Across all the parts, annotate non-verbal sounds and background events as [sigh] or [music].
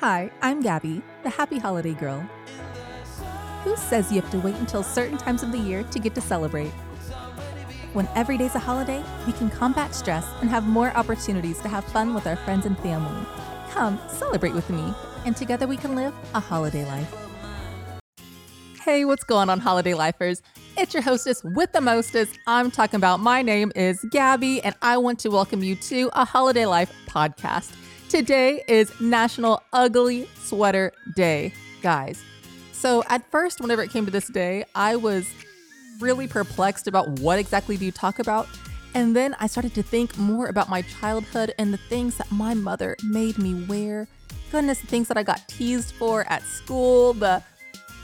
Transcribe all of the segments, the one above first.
Hi, I'm Gabby, the happy holiday girl. Who says you have to wait until certain times of the year to get to celebrate? When every day's a holiday, we can combat stress and have more opportunities to have fun with our friends and family. Come, celebrate with me, and together we can live a holiday life. Hey, what's going on, holiday lifers? It's your hostess with the mostest. I'm talking about my name is Gabby, and I want to welcome you to a Holiday Life podcast. Today is National Ugly Sweater Day, guys. So, at first, whenever it came to this day, I was really perplexed about what exactly do you talk about. And then I started to think more about my childhood and the things that my mother made me wear. Goodness, the things that I got teased for at school, the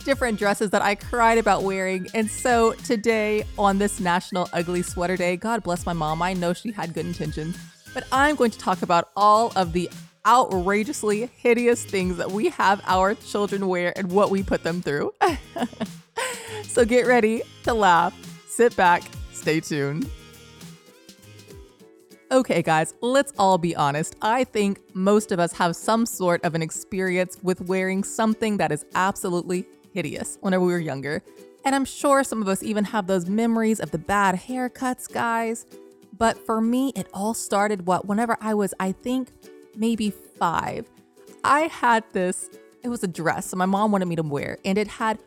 different dresses that I cried about wearing. And so today, on this National Ugly Sweater Day, God bless my mom, I know she had good intentions but I'm going to talk about all of the outrageously hideous things that we have our children wear and what we put them through. [laughs] so get ready to laugh, sit back, stay tuned. Okay, guys, let's all be honest. I think most of us have some sort of an experience with wearing something that is absolutely hideous whenever we were younger. And I'm sure some of us even have those memories of the bad haircuts, guys, but for me, it all started what whenever I was, I think, maybe five. I had this, it was a dress my mom wanted me to wear, and it had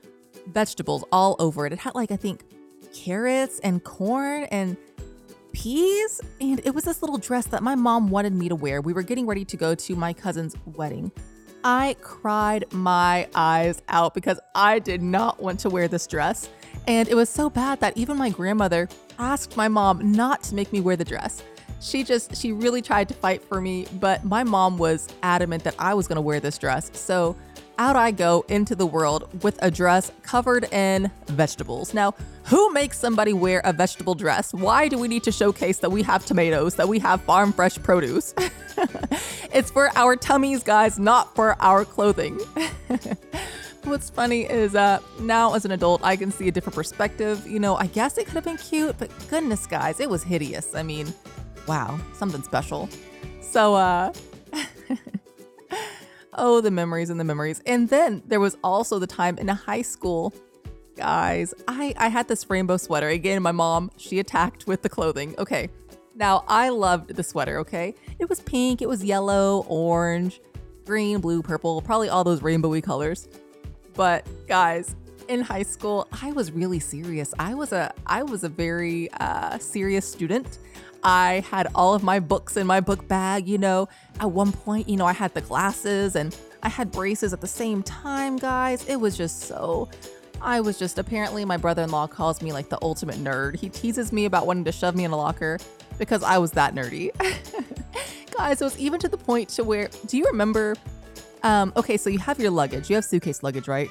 vegetables all over it. It had like, I think, carrots and corn and peas. And it was this little dress that my mom wanted me to wear. We were getting ready to go to my cousin's wedding. I cried my eyes out because I did not want to wear this dress. And it was so bad that even my grandmother asked my mom not to make me wear the dress. She just, she really tried to fight for me, but my mom was adamant that I was gonna wear this dress. So out I go into the world with a dress covered in vegetables. Now, who makes somebody wear a vegetable dress? Why do we need to showcase that we have tomatoes, that we have farm fresh produce? [laughs] it's for our tummies, guys, not for our clothing. [laughs] What's funny is uh, now as an adult, I can see a different perspective. You know, I guess it could have been cute, but goodness, guys, it was hideous. I mean, wow, something special. So, uh, [laughs] oh, the memories and the memories. And then there was also the time in high school, guys, I, I had this rainbow sweater. Again, my mom, she attacked with the clothing. Okay. Now, I loved the sweater, okay? It was pink, it was yellow, orange, green, blue, purple, probably all those rainbowy colors. But guys, in high school, I was really serious. I was a I was a very uh, serious student. I had all of my books in my book bag. You know, at one point, you know, I had the glasses and I had braces at the same time, guys. It was just so. I was just apparently my brother in law calls me like the ultimate nerd. He teases me about wanting to shove me in a locker because I was that nerdy. [laughs] guys, it was even to the point to where do you remember um, okay, so you have your luggage. You have suitcase luggage, right?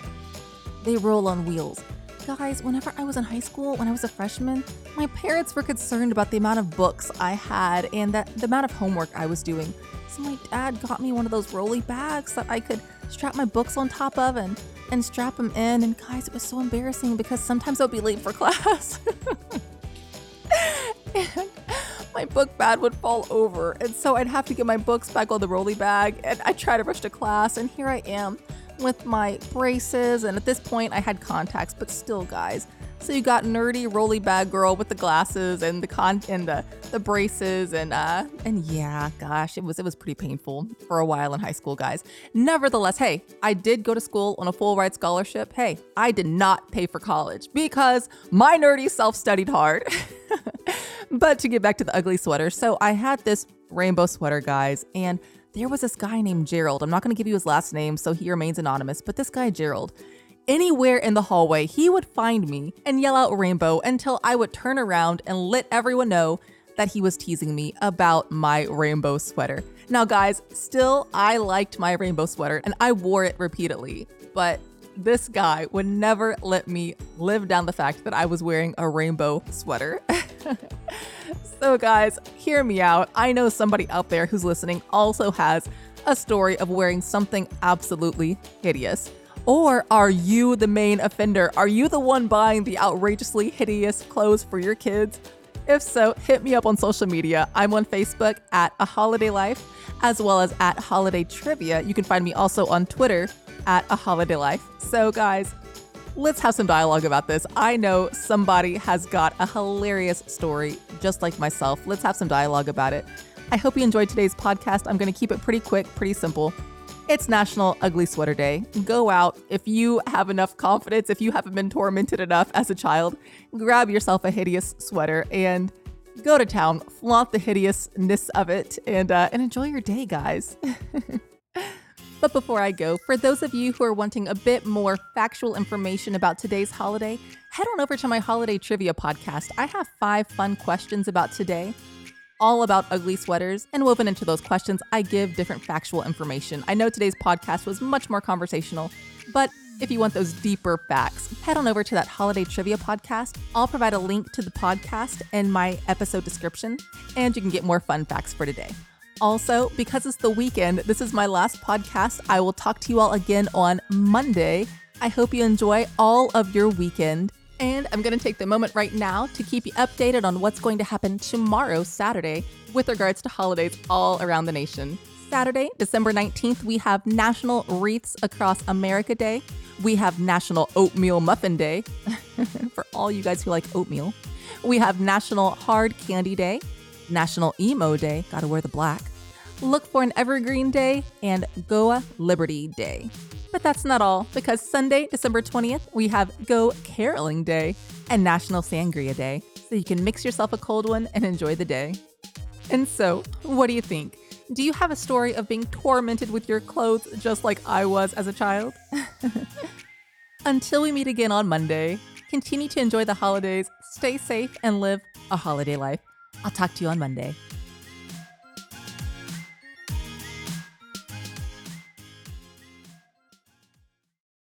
They roll on wheels. Guys, whenever I was in high school, when I was a freshman, my parents were concerned about the amount of books I had and that the amount of homework I was doing. So my dad got me one of those rolly bags that I could strap my books on top of and and strap them in. And guys, it was so embarrassing because sometimes I'll be late for [laughs] class. [laughs] my book bag would fall over. And so I'd have to get my books back on the rolly bag. And I try to rush to class. And here I am with my braces. And at this point, I had contacts, but still, guys. So you got nerdy rolly bag girl with the glasses and the con and the, the braces and uh and yeah, gosh, it was it was pretty painful for a while in high school, guys. Nevertheless, hey, I did go to school on a full ride scholarship. Hey, I did not pay for college because my nerdy self studied hard. [laughs] but to get back to the ugly sweater, so I had this rainbow sweater, guys, and there was this guy named Gerald. I'm not going to give you his last name, so he remains anonymous, but this guy, Gerald, anywhere in the hallway, he would find me and yell out rainbow until I would turn around and let everyone know that he was teasing me about my rainbow sweater. Now, guys, still, I liked my rainbow sweater and I wore it repeatedly, but this guy would never let me live down the fact that I was wearing a rainbow sweater. [laughs] so, guys, hear me out. I know somebody out there who's listening also has a story of wearing something absolutely hideous. Or are you the main offender? Are you the one buying the outrageously hideous clothes for your kids? If so, hit me up on social media. I'm on Facebook at A Holiday Life, as well as at Holiday Trivia. You can find me also on Twitter at A Holiday Life. So, guys, let's have some dialogue about this. I know somebody has got a hilarious story, just like myself. Let's have some dialogue about it. I hope you enjoyed today's podcast. I'm going to keep it pretty quick, pretty simple. It's National Ugly Sweater Day. Go out if you have enough confidence, if you haven't been tormented enough as a child, grab yourself a hideous sweater and go to town, flaunt the hideousness of it, and uh, and enjoy your day, guys. [laughs] but before I go, for those of you who are wanting a bit more factual information about today's holiday, head on over to my holiday trivia podcast. I have five fun questions about today all about ugly sweaters, and woven into those questions, I give different factual information. I know today's podcast was much more conversational, but if you want those deeper facts, head on over to that holiday trivia podcast. I'll provide a link to the podcast in my episode description, and you can get more fun facts for today. Also, because it's the weekend, this is my last podcast. I will talk to you all again on Monday. I hope you enjoy all of your weekend. And I'm going to take the moment right now to keep you updated on what's going to happen tomorrow, Saturday, with regards to holidays all around the nation. Saturday, December 19th, we have National Wreaths Across America Day. We have National Oatmeal Muffin Day [laughs] for all you guys who like oatmeal. We have National Hard Candy Day, National Emo Day, gotta wear the black. Look for an Evergreen Day, and Goa Liberty Day. But that's not all, because Sunday, December 20th, we have Go Caroling Day and National Sangria Day, so you can mix yourself a cold one and enjoy the day. And so, what do you think? Do you have a story of being tormented with your clothes just like I was as a child? [laughs] Until we meet again on Monday, continue to enjoy the holidays, stay safe, and live a holiday life. I'll talk to you on Monday.